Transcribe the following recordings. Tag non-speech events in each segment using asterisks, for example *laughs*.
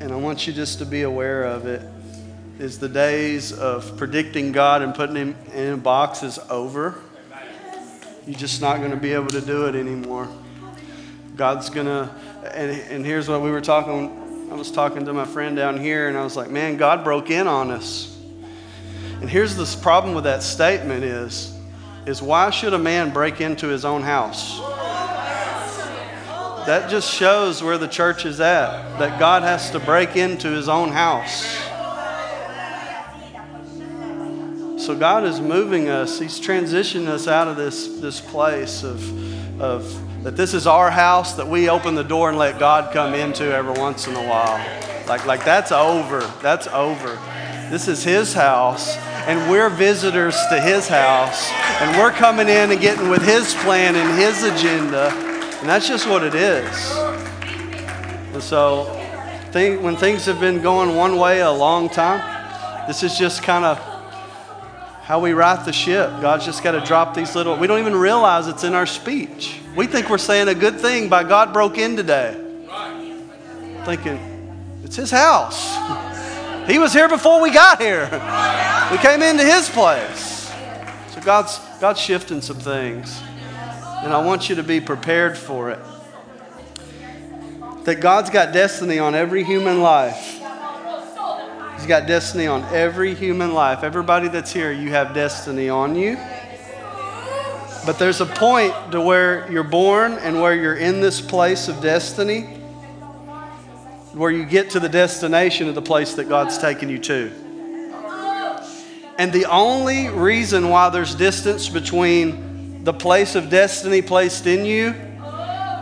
and I want you just to be aware of it, is the days of predicting God and putting him in a box is over. You're just not going to be able to do it anymore. God's going to, and, and here's what we were talking, I was talking to my friend down here, and I was like, man, God broke in on us. And here's this problem with that statement is, is why should a man break into his own house? That just shows where the church is at, that God has to break into his own house. So God is moving us. He's transitioning us out of this, this place of, of that this is our house that we open the door and let God come into every once in a while. Like, like that's over. That's over. This is his house, and we're visitors to his house, and we're coming in and getting with his plan and his agenda, and that's just what it is. And so, think, when things have been going one way a long time, this is just kind of how we right the ship. God's just got to drop these little, we don't even realize it's in our speech. We think we're saying a good thing by God broke in today. Thinking, it's His house. He was here before we got here. We came into His place. So God's, God's shifting some things. And I want you to be prepared for it. That God's got destiny on every human life. He's got destiny on every human life. Everybody that's here, you have destiny on you. But there's a point to where you're born and where you're in this place of destiny, where you get to the destination of the place that God's taken you to. And the only reason why there's distance between the place of destiny placed in you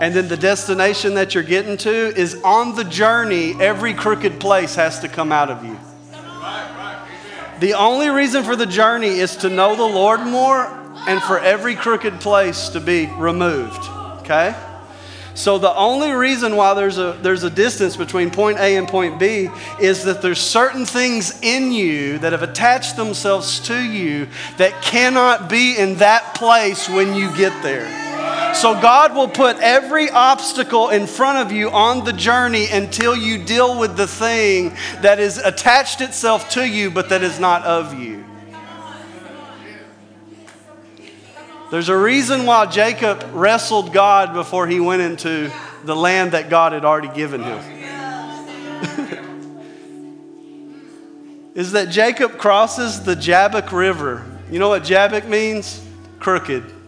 and then the destination that you're getting to is on the journey, every crooked place has to come out of you. The only reason for the journey is to know the Lord more and for every crooked place to be removed. Okay? So the only reason why there's a there's a distance between point A and point B is that there's certain things in you that have attached themselves to you that cannot be in that place when you get there. So God will put every obstacle in front of you on the journey until you deal with the thing that is attached itself to you but that is not of you. There's a reason why Jacob wrestled God before he went into the land that God had already given him. *laughs* is that Jacob crosses the Jabbok River. You know what Jabbok means? Crooked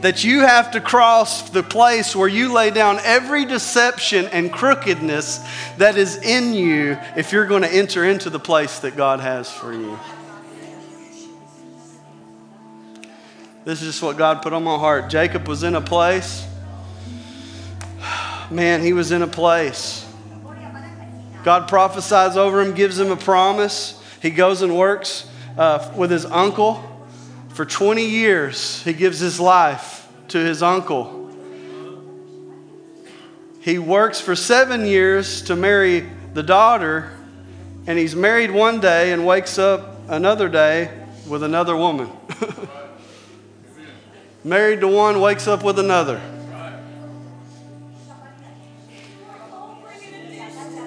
that you have to cross the place where you lay down every deception and crookedness that is in you if you're going to enter into the place that God has for you. This is just what God put on my heart. Jacob was in a place. Man, he was in a place. God prophesies over him, gives him a promise. He goes and works uh, with his uncle for 20 years, he gives his life to his uncle. He works for seven years to marry the daughter, and he's married one day and wakes up another day with another woman. *laughs* married to one, wakes up with another.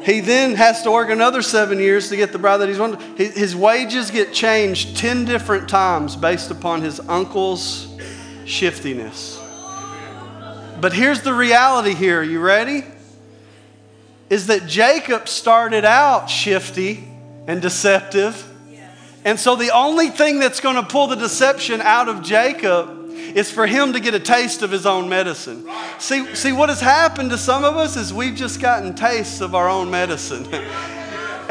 He then has to work another seven years to get the bride that he's wanted. His wages get changed 10 different times based upon his uncle's shiftiness. But here's the reality here. You ready? Is that Jacob started out shifty and deceptive. And so the only thing that's going to pull the deception out of Jacob is for him to get a taste of his own medicine. See, see what has happened to some of us is we've just gotten tastes of our own medicine. *laughs*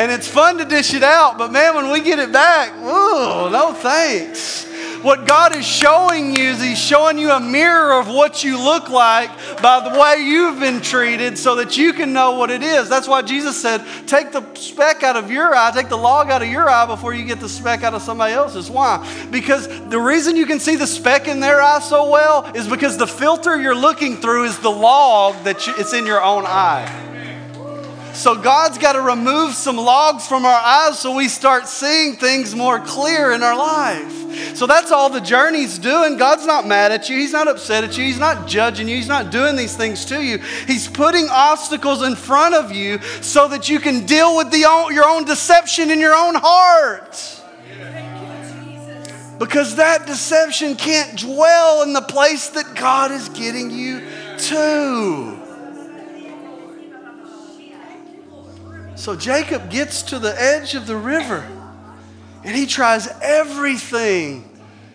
and it's fun to dish it out, but man, when we get it back, whoa, no thanks. What God is showing you is He's showing you a mirror of what you look like by the way you've been treated so that you can know what it is. That's why Jesus said, Take the speck out of your eye, take the log out of your eye before you get the speck out of somebody else's. Why? Because the reason you can see the speck in their eye so well is because the filter you're looking through is the log that you, it's in your own eye. So God's got to remove some logs from our eyes so we start seeing things more clear in our life. So that's all the journey's doing. God's not mad at you. He's not upset at you. He's not judging you. He's not doing these things to you. He's putting obstacles in front of you so that you can deal with the, your own deception in your own heart. Because that deception can't dwell in the place that God is getting you to. So Jacob gets to the edge of the river and he tries everything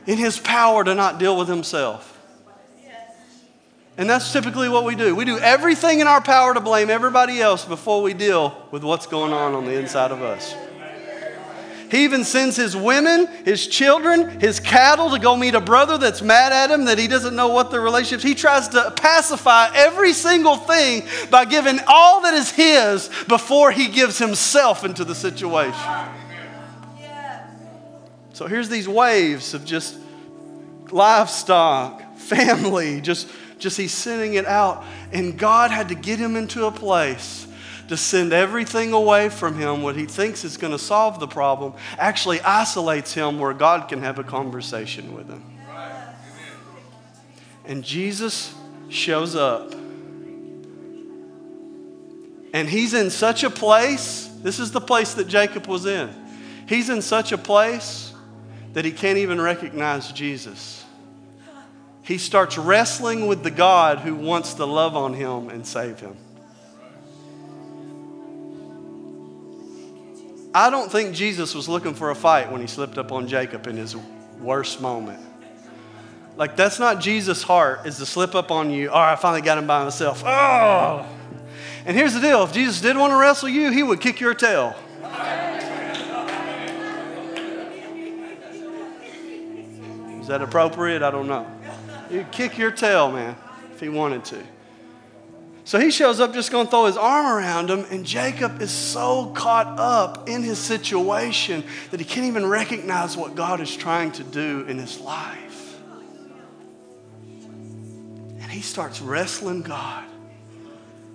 in his power to not deal with himself. And that's typically what we do. We do everything in our power to blame everybody else before we deal with what's going on on the inside of us. He even sends his women, his children, his cattle to go meet a brother that's mad at him, that he doesn't know what the relationship. He tries to pacify every single thing by giving all that is his before he gives himself into the situation. So here's these waves of just livestock, family, just, just he's sending it out. And God had to get him into a place to send everything away from him, what he thinks is going to solve the problem, actually isolates him where God can have a conversation with him. And Jesus shows up. And he's in such a place, this is the place that Jacob was in. He's in such a place that he can't even recognize Jesus. He starts wrestling with the God who wants to love on him and save him. I don't think Jesus was looking for a fight when he slipped up on Jacob in his worst moment. Like, that's not Jesus' heart, is to slip up on you. Oh, I finally got him by myself. Oh! And here's the deal if Jesus did want to wrestle you, he would kick your tail. Is that appropriate? I don't know. He'd kick your tail, man, if he wanted to. So he shows up just going to throw his arm around him, and Jacob is so caught up in his situation that he can't even recognize what God is trying to do in his life. And he starts wrestling God,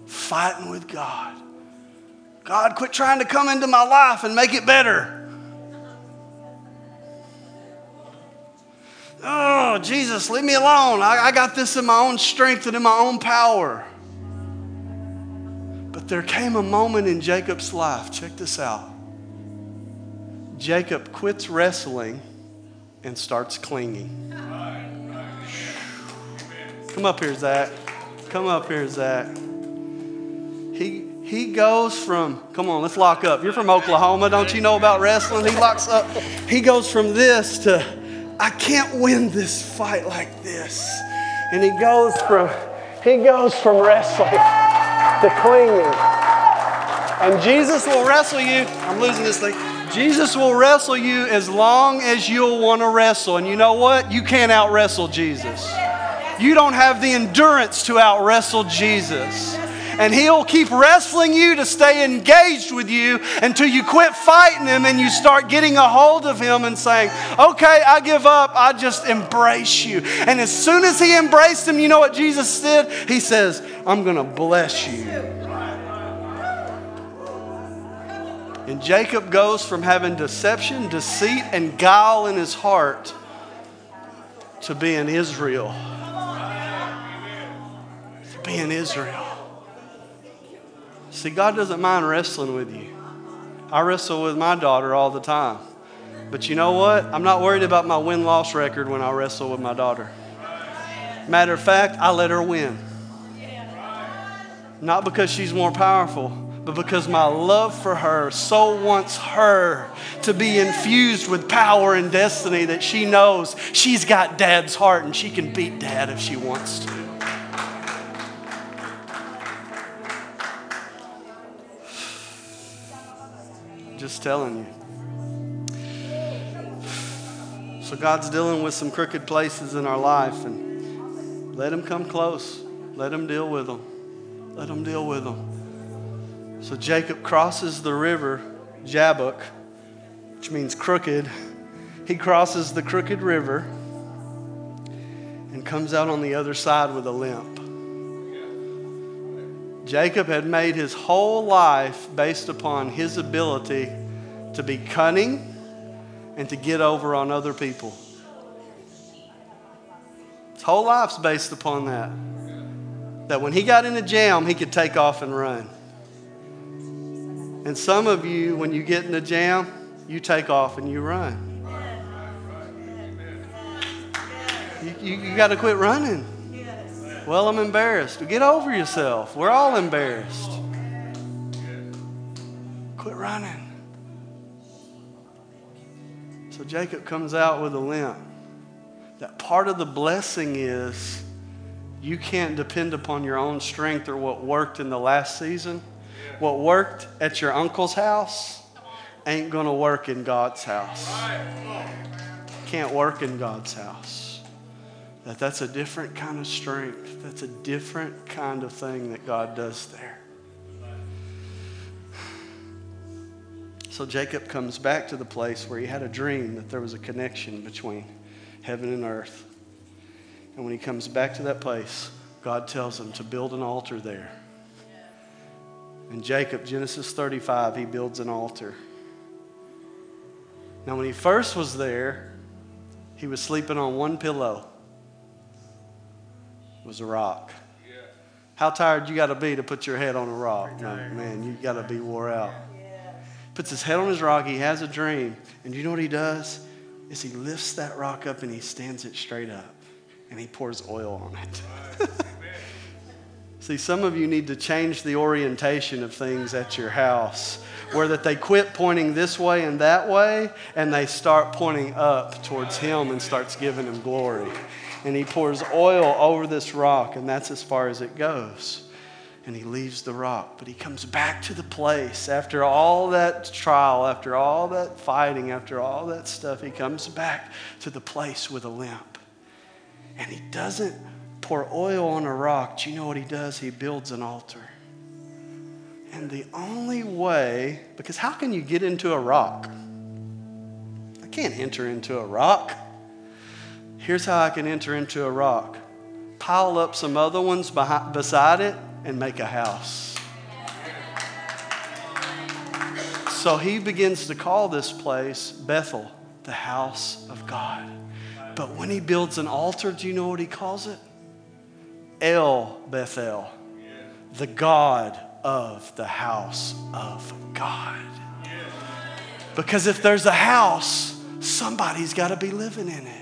fighting with God. God, quit trying to come into my life and make it better. Oh, Jesus, leave me alone. I, I got this in my own strength and in my own power. But there came a moment in Jacob's life, check this out. Jacob quits wrestling and starts clinging. Come up here, Zach. Come up here, Zach. He, he goes from, come on, let's lock up. You're from Oklahoma. Don't you know about wrestling? He locks up. He goes from this to, I can't win this fight like this. And he goes from, he goes from wrestling to clinging. And Jesus will wrestle you. I'm losing this thing. Jesus will wrestle you as long as you'll want to wrestle. And you know what? You can't out wrestle Jesus. You don't have the endurance to out wrestle Jesus. And he'll keep wrestling you to stay engaged with you until you quit fighting him and you start getting a hold of him and saying, Okay, I give up. I just embrace you. And as soon as he embraced him, you know what Jesus did? He says, I'm going to bless you. And Jacob goes from having deception, deceit, and guile in his heart to being Israel. To being Israel. See, God doesn't mind wrestling with you. I wrestle with my daughter all the time. But you know what? I'm not worried about my win loss record when I wrestle with my daughter. Matter of fact, I let her win. Not because she's more powerful, but because my love for her so wants her to be infused with power and destiny that she knows she's got dad's heart and she can beat dad if she wants to. Just telling you. So God's dealing with some crooked places in our life and let him come close. Let him deal with them. Let Him deal with them. So Jacob crosses the river, Jabbok, which means crooked. He crosses the crooked river and comes out on the other side with a limp. Jacob had made his whole life based upon his ability to be cunning and to get over on other people. His whole life's based upon that. That when he got in a jam, he could take off and run. And some of you, when you get in a jam, you take off and you run. You, you, you got to quit running. Well, I'm embarrassed. Get over yourself. We're all embarrassed. Quit running. So Jacob comes out with a limp. That part of the blessing is you can't depend upon your own strength or what worked in the last season. What worked at your uncle's house ain't going to work in God's house. Can't work in God's house. That that's a different kind of strength. That's a different kind of thing that God does there. So Jacob comes back to the place where he had a dream that there was a connection between heaven and earth. And when he comes back to that place, God tells him to build an altar there. And Jacob, Genesis 35, he builds an altar. Now, when he first was there, he was sleeping on one pillow. Was a rock. How tired you got to be to put your head on a rock? No, man, you got to be wore out puts his head on his rock, he has a dream, and you know what he does? Is he lifts that rock up and he stands it straight up and he pours oil on it. *laughs* See, some of you need to change the orientation of things at your house where that they quit pointing this way and that way and they start pointing up towards him and starts giving him glory. And he pours oil over this rock and that's as far as it goes and he leaves the rock. But he comes back to the place after all that trial, after all that fighting, after all that stuff. He comes back to the place with a limp. And he doesn't pour oil on a rock. Do you know what he does? He builds an altar. And the only way, because how can you get into a rock? I can't enter into a rock. Here's how I can enter into a rock pile up some other ones behind, beside it and make a house. So he begins to call this place Bethel, the house of God. But when he builds an altar, do you know what he calls it? El Bethel, the God of the house of God. Because if there's a house, somebody's got to be living in it.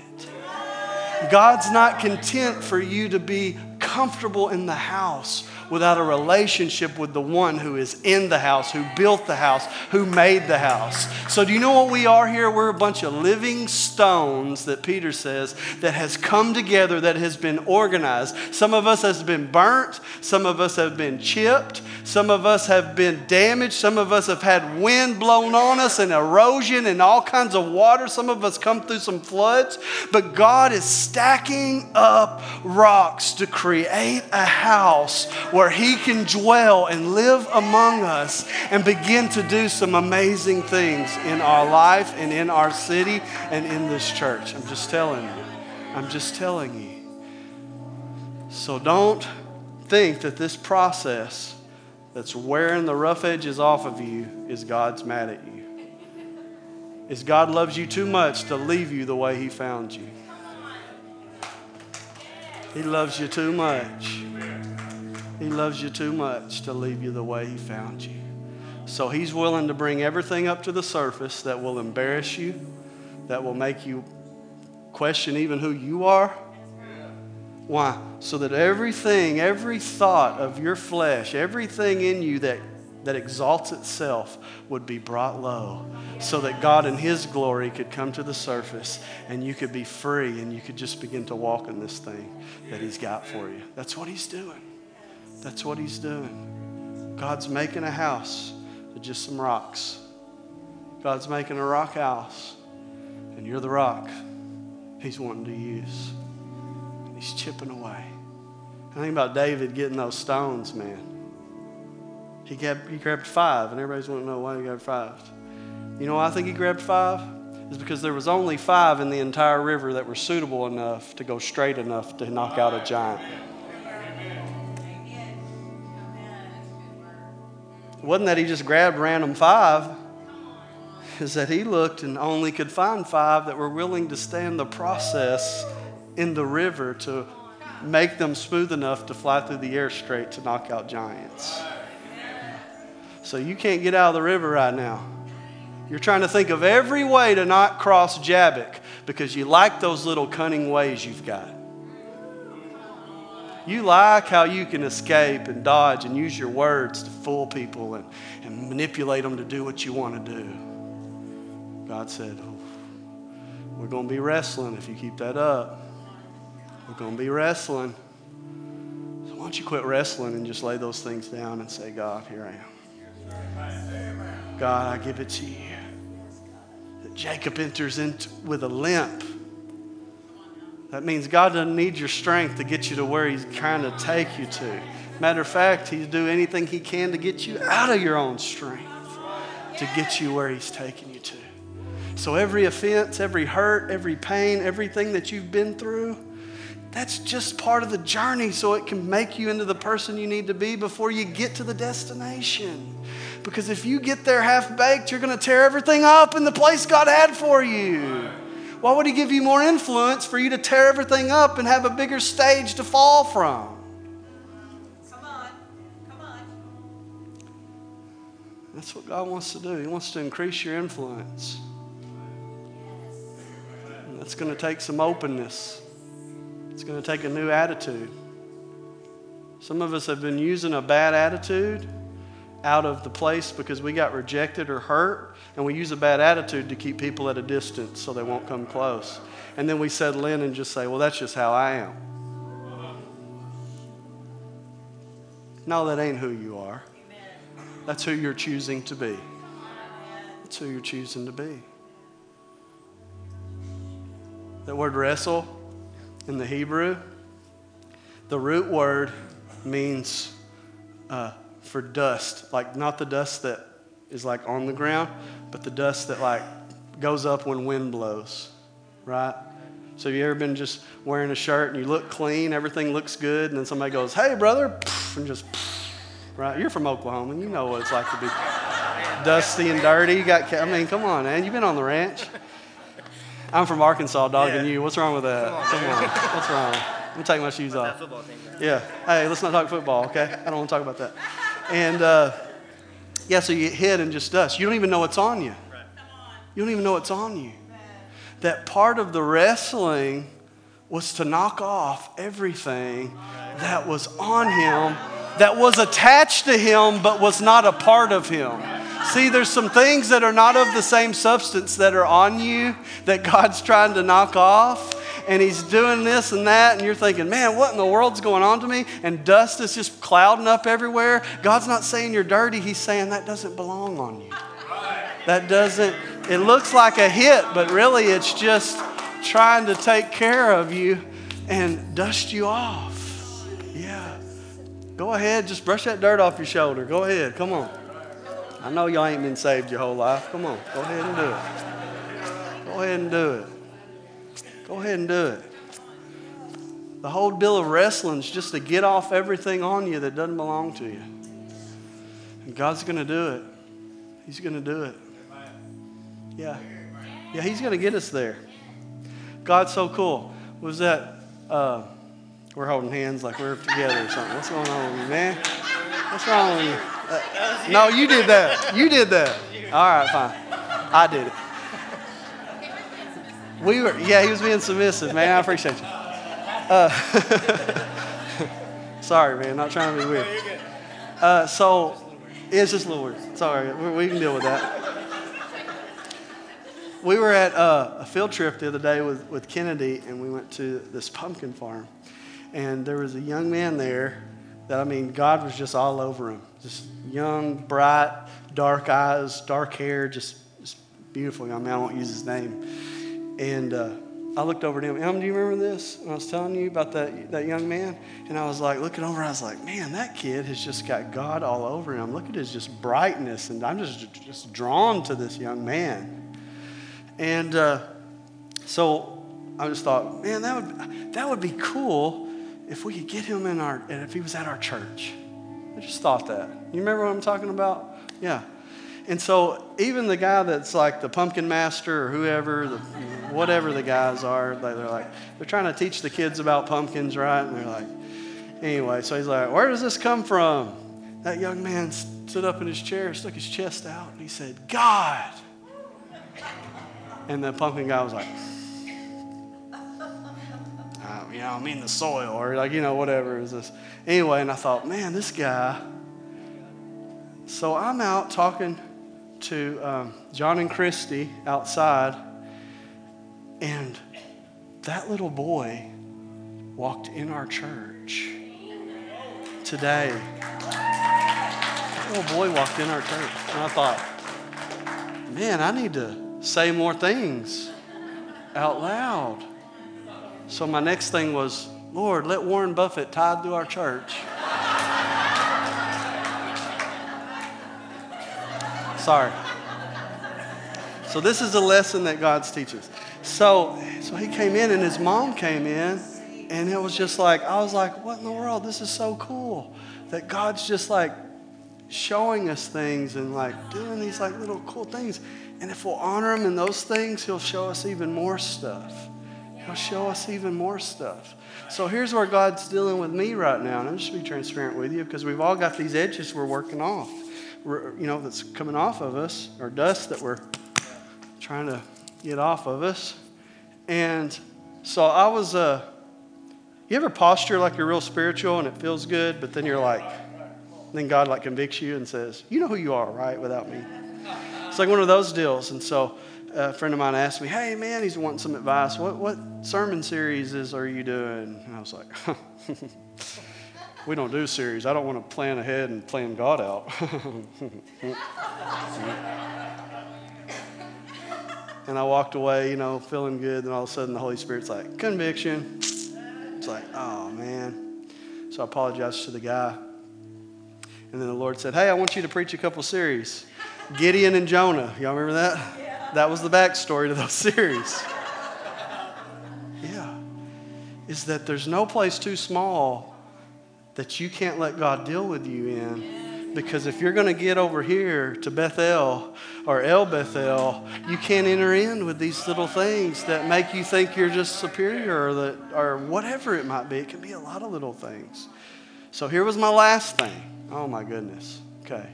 God's not content for you to be comfortable in the house without a relationship with the one who is in the house, who built the house, who made the house. So, do you know what we are here? We're a bunch of living stones that Peter says that has come together, that has been organized. Some of us has been burnt, some of us have been chipped, some of us have been damaged, some of us have had wind blown on us and erosion and all kinds of water. Some of us come through some floods, but God is stacking up rocks to create a house where He can dwell and live among us and begin to do some amazing things in our life and in our city and in this church. I'm just telling you. I'm just telling you. So don't think that this process that's wearing the rough edges off of you is God's mad at you. Is God loves you too much to leave you the way He found you. He loves you too much. He loves you too much to leave you the way He found you. So He's willing to bring everything up to the surface that will embarrass you, that will make you question even who you are. Why? So that everything, every thought of your flesh, everything in you that, that exalts itself would be brought low. So that God in His glory could come to the surface and you could be free and you could just begin to walk in this thing that He's got for you. That's what He's doing. That's what he's doing. God's making a house with just some rocks. God's making a rock house, and you're the rock he's wanting to use. And he's chipping away. I think about David getting those stones, man. He grabbed, he grabbed five, and everybody's wanting to know why he grabbed five. You know why I think he grabbed five? Is because there was only five in the entire river that were suitable enough to go straight enough to knock out a giant. Wasn't that he just grabbed random five, is that he looked and only could find five that were willing to stay in the process in the river to make them smooth enough to fly through the air straight to knock out giants. So you can't get out of the river right now. You're trying to think of every way to not cross Jabbok because you like those little cunning ways you've got. You like how you can escape and dodge and use your words to fool people and, and manipulate them to do what you want to do. God said, oh, We're going to be wrestling if you keep that up. We're going to be wrestling. So why don't you quit wrestling and just lay those things down and say, God, here I am. God, I give it to you. That Jacob enters into with a limp that means God doesn't need your strength to get you to where He's trying to take you to. Matter of fact, He's do anything He can to get you out of your own strength to get you where He's taking you to. So every offense, every hurt, every pain, everything that you've been through, that's just part of the journey so it can make you into the person you need to be before you get to the destination. Because if you get there half baked, you're going to tear everything up in the place God had for you. Why would He give you more influence for you to tear everything up and have a bigger stage to fall from? Come on. Come on. That's what God wants to do. He wants to increase your influence. And that's going to take some openness, it's going to take a new attitude. Some of us have been using a bad attitude out of the place because we got rejected or hurt, and we use a bad attitude to keep people at a distance so they won't come close. And then we settle in and just say, well, that's just how I am. No, that ain't who you are. That's who you're choosing to be. That's who you're choosing to be. That word wrestle in the Hebrew, the root word means uh, for dust, like not the dust that is like on the ground, but the dust that like goes up when wind blows, right? So have you ever been just wearing a shirt and you look clean, everything looks good, and then somebody goes, "Hey, brother," and just right? You're from Oklahoma, and you know what it's like to be dusty and dirty. You got, I mean, come on, man, you've been on the ranch. I'm from Arkansas, dogging yeah. you. What's wrong with that? Come on, come on. what's wrong? Let me take my shoes off. Yeah. Hey, let's not talk football, okay? I don't want to talk about that. And uh, yeah, so you hit and just dust. You don't even know what's on you. You don't even know what's on you. That part of the wrestling was to knock off everything that was on him, that was attached to him, but was not a part of him. See, there's some things that are not of the same substance that are on you that God's trying to knock off and he's doing this and that, and you're thinking, man, what in the world's going on to me? And dust is just clouding up everywhere. God's not saying you're dirty, he's saying that doesn't belong on you. That doesn't, it looks like a hit, but really it's just trying to take care of you and dust you off. Yeah. Go ahead, just brush that dirt off your shoulder. Go ahead, come on. I know y'all ain't been saved your whole life. Come on, go ahead and do it. Go ahead and do it. Go ahead and do it. The whole deal of wrestling is just to get off everything on you that doesn't belong to you. And God's going to do it. He's going to do it. Yeah. Yeah, He's going to get us there. God's so cool. Was that, uh, we're holding hands like we're together or something. What's going on with you, man? What's wrong with you? Uh, no, you did that. You did that. All right, fine. I did it. We were, yeah, he was being submissive, man. I appreciate you. Uh, *laughs* sorry, man. Not trying to be weird. Uh, so, it's just a little weird. Sorry, we, can deal with that. We were at uh, a field trip the other day with, with Kennedy, and we went to this pumpkin farm. And there was a young man there that, I mean, God was just all over him. Just young, bright, dark eyes, dark hair, just, just beautiful young man. I won't use his name and uh, I looked over at him. Em, do you remember this? I was telling you about that, that young man? And I was like, looking over, I was like, man, that kid has just got God all over him. Look at his just brightness. And I'm just, just drawn to this young man. And uh, so I just thought, man, that would, that would be cool if we could get him in our, if he was at our church. I just thought that. You remember what I'm talking about? Yeah. And so even the guy that's like the pumpkin master or whoever, the, whatever the guys are, they're like, they're trying to teach the kids about pumpkins, right? And they're like, anyway, so he's like, where does this come from? That young man stood up in his chair, stuck his chest out, and he said, God. And the pumpkin guy was like, uh, you know, I mean the soil, or like, you know, whatever is this. Anyway, and I thought, man, this guy. So I'm out talking to um, John and Christy outside, and that little boy walked in our church today. That little boy walked in our church, and I thought, man, I need to say more things out loud. So my next thing was, Lord, let Warren Buffett tithe to our church. Sorry. So this is a lesson that God's teaches. So, so he came in and his mom came in, and it was just like, I was like, what in the world? This is so cool. That God's just like showing us things and like doing these like little cool things. And if we'll honor him in those things, he'll show us even more stuff. He'll show us even more stuff. So here's where God's dealing with me right now. And I'm just be transparent with you because we've all got these edges we're working off you know, that's coming off of us, or dust that we're trying to get off of us. And so I was, uh, you ever posture like you're real spiritual and it feels good, but then you're like, then God like convicts you and says, you know who you are, right, without me. It's like one of those deals. And so a friend of mine asked me, hey, man, he's wanting some advice. What, what sermon series is, are you doing? And I was like, *laughs* we don't do series. I don't want to plan ahead and plan God out. *laughs* *laughs* and I walked away, you know, feeling good. And all of a sudden, the Holy Spirit's like, conviction. It's like, oh, man. So I apologized to the guy. And then the Lord said, hey, I want you to preach a couple series Gideon and Jonah. Y'all remember that? Yeah. That was the backstory to those series. yeah. Is that there's no place too small that you can't let God deal with you in. Because if you're going to get over here to Bethel or El Bethel, you can't enter in with these little things that make you think you're just superior or, that, or whatever it might be. It can be a lot of little things. So here was my last thing. Oh my goodness. Okay.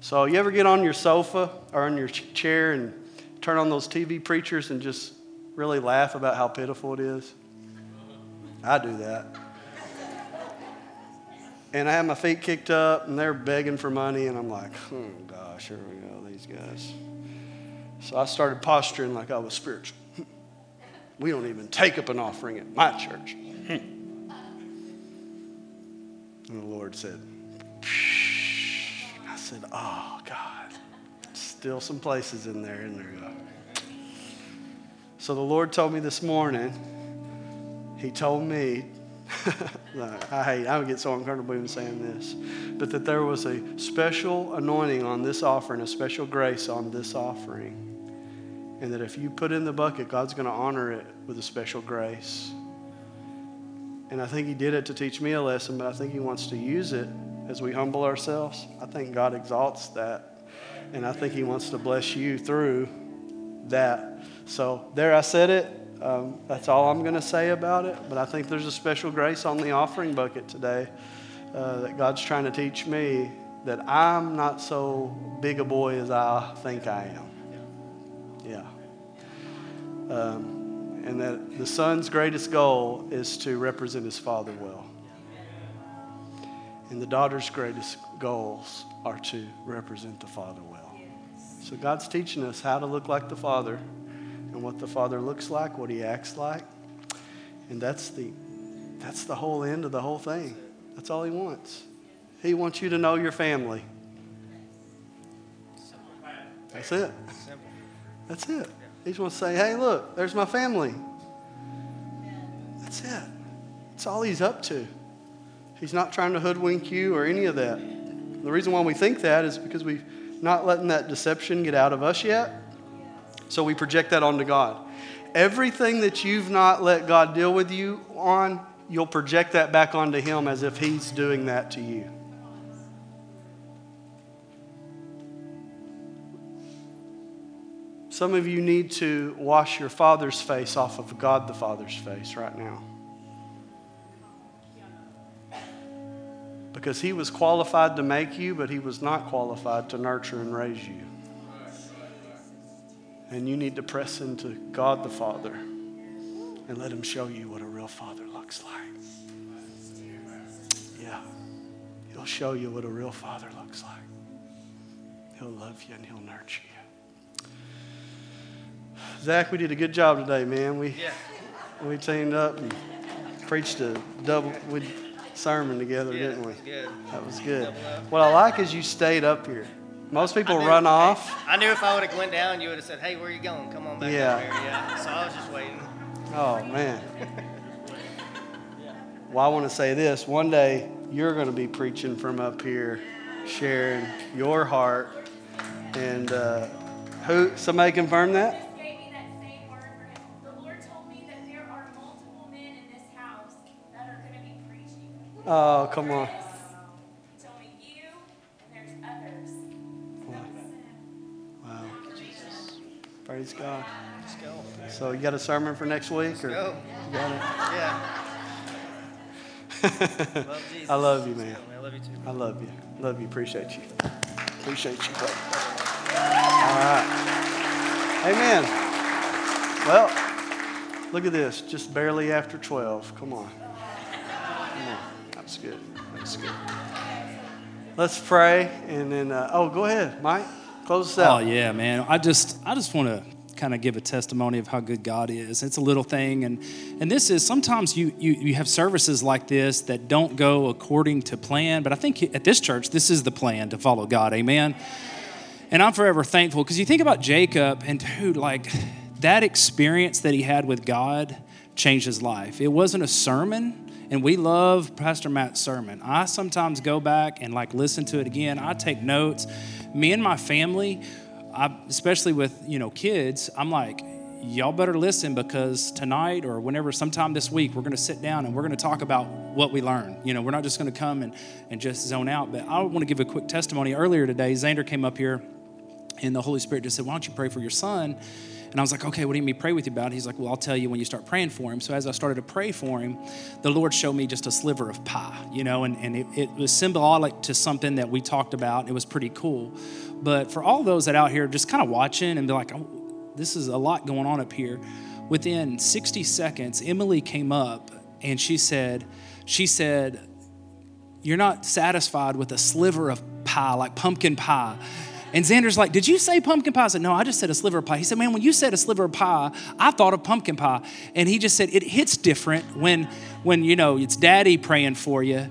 So you ever get on your sofa or on your chair and turn on those TV preachers and just really laugh about how pitiful it is? I do that and I had my feet kicked up, and they're begging for money, and I'm like, oh gosh, here we go, these guys. So I started posturing like I was spiritual. *laughs* We don't even take up an offering at my church. *laughs* And the Lord said, I said, oh God, still some places in there, in there. So the Lord told me this morning, He told me *laughs* I hate, I would get so uncomfortable even saying this, but that there was a special anointing on this offering, a special grace on this offering. And that if you put in the bucket, God's going to honor it with a special grace. And I think He did it to teach me a lesson, but I think He wants to use it as we humble ourselves. I think God exalts that. And I think He wants to bless you through that. So there I said it. Um, that's all I'm going to say about it. But I think there's a special grace on the offering bucket today uh, that God's trying to teach me that I'm not so big a boy as I think I am. Yeah. Um, and that the son's greatest goal is to represent his father well. And the daughter's greatest goals are to represent the father well. So God's teaching us how to look like the father and what the Father looks like, what He acts like. And that's the, that's the whole end of the whole thing. That's all He wants. He wants you to know your family. That's it. That's it. He just wants to say, hey, look, there's my family. That's it. That's all he's up to. He's not trying to hoodwink you or any of that. The reason why we think that is because we've not letting that deception get out of us yet. So we project that onto God. Everything that you've not let God deal with you on, you'll project that back onto Him as if He's doing that to you. Some of you need to wash your father's face off of God the Father's face right now. Because he was qualified to make you, but he was not qualified to nurture and raise you. And you need to press into God the Father and let him show you what a real father looks like. Yeah. He'll show you what a real father looks like. He'll love you and he'll nurture you. Zach, we did a good job today, man. We Yeah. we teamed up and preached a double we sermon together, Yeah, didn't we? was good. That was good. What I like is you stayed up here. Most people knew- run off. I knew if I would have went down, you would have said, "Hey, where are you going? Come on back Yeah. here." Yeah. So I was just waiting. Oh man. Well, I want to say this. One day you're going to be preaching from up here, sharing your heart. And uh, who? Somebody confirm that? Oh, come me Praise God. Let's go. So you got a sermon for next week, or Go. you got *laughs* Yeah. *laughs* Love Jesus. I love you, Let's man. I love you too. I love you. Love you. Appreciate you. Appreciate you. All right. Amen. Well, look at this. Just barely after 12. Come on. Come on. That's good. That's good. Let's pray and then, uh, oh, go ahead, Mike. Close us Oh yeah, man. I just I just want to kind of give a testimony of how good God is. It's a little thing and and this is sometimes you you you have services like this that don't go according to plan, but I think at this church this is the plan to follow God. Amen. And I'm forever thankful because you think about Jacob and dude like that experience that he had with God changed his life. It wasn't a sermon and we love Pastor Matt's sermon. I sometimes go back and like listen to it again. I take notes. Me and my family, I, especially with you know kids, I'm like, y'all better listen because tonight or whenever, sometime this week, we're going to sit down and we're going to talk about what we learned. You know, we're not just going to come and, and just zone out. But I want to give a quick testimony. Earlier today, Xander came up here and the Holy Spirit just said, Why don't you pray for your son? And I was like, Okay, what do you mean pray with you about? He's like, Well, I'll tell you when you start praying for him. So as I started to pray for him, the Lord showed me just a sliver of pie, you know, and, and it, it was symbolic to something that we talked about. It was pretty cool. But for all those that out here just kind of watching and be like, oh, this is a lot going on up here. Within 60 seconds, Emily came up and she said, she said, you're not satisfied with a sliver of pie, like pumpkin pie. And Xander's like, Did you say pumpkin pie? I said, No, I just said a sliver of pie. He said, Man, when you said a sliver of pie, I thought of pumpkin pie. And he just said, It hits different when, when you know, it's daddy praying for you.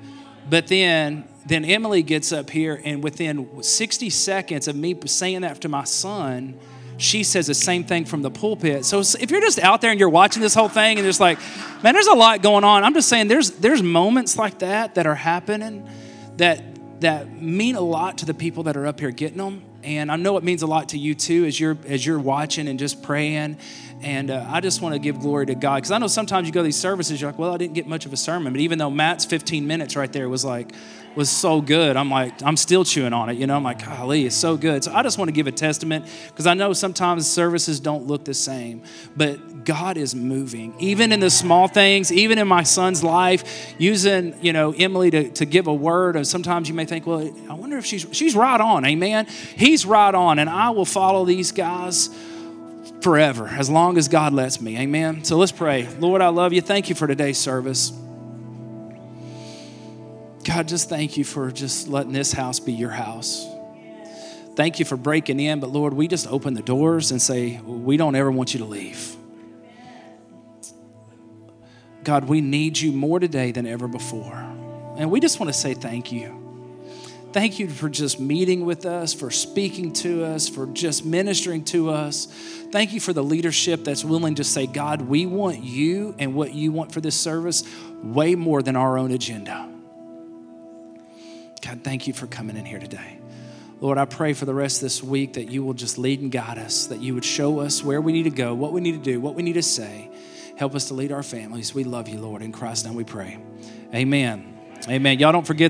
But then, then Emily gets up here, and within 60 seconds of me saying that to my son, she says the same thing from the pulpit. So if you're just out there and you're watching this whole thing and just like, man, there's a lot going on. I'm just saying there's there's moments like that that are happening that that mean a lot to the people that are up here getting them. And I know it means a lot to you too as you're as you're watching and just praying. And uh, I just want to give glory to God because I know sometimes you go to these services, you're like, well, I didn't get much of a sermon. But even though Matt's 15 minutes right there was like was so good, I'm like, I'm still chewing on it. You know, I'm like, golly, it's so good. So I just want to give a testament because I know sometimes services don't look the same, but God is moving, even in the small things, even in my son's life, using, you know, Emily to, to give a word. And sometimes you may think, well, I wonder if she's, she's right on. Amen. He's right on. And I will follow these guys forever, as long as God lets me. Amen. So let's pray. Lord, I love you. Thank you for today's service. God, just thank you for just letting this house be your house. Thank you for breaking in, but Lord, we just open the doors and say, we don't ever want you to leave. God, we need you more today than ever before. And we just want to say thank you. Thank you for just meeting with us, for speaking to us, for just ministering to us. Thank you for the leadership that's willing to say, God, we want you and what you want for this service way more than our own agenda. God, thank you for coming in here today. Lord, I pray for the rest of this week that you will just lead and guide us, that you would show us where we need to go, what we need to do, what we need to say. Help us to lead our families. We love you, Lord. In Christ's name we pray. Amen. Amen. Y'all don't forget the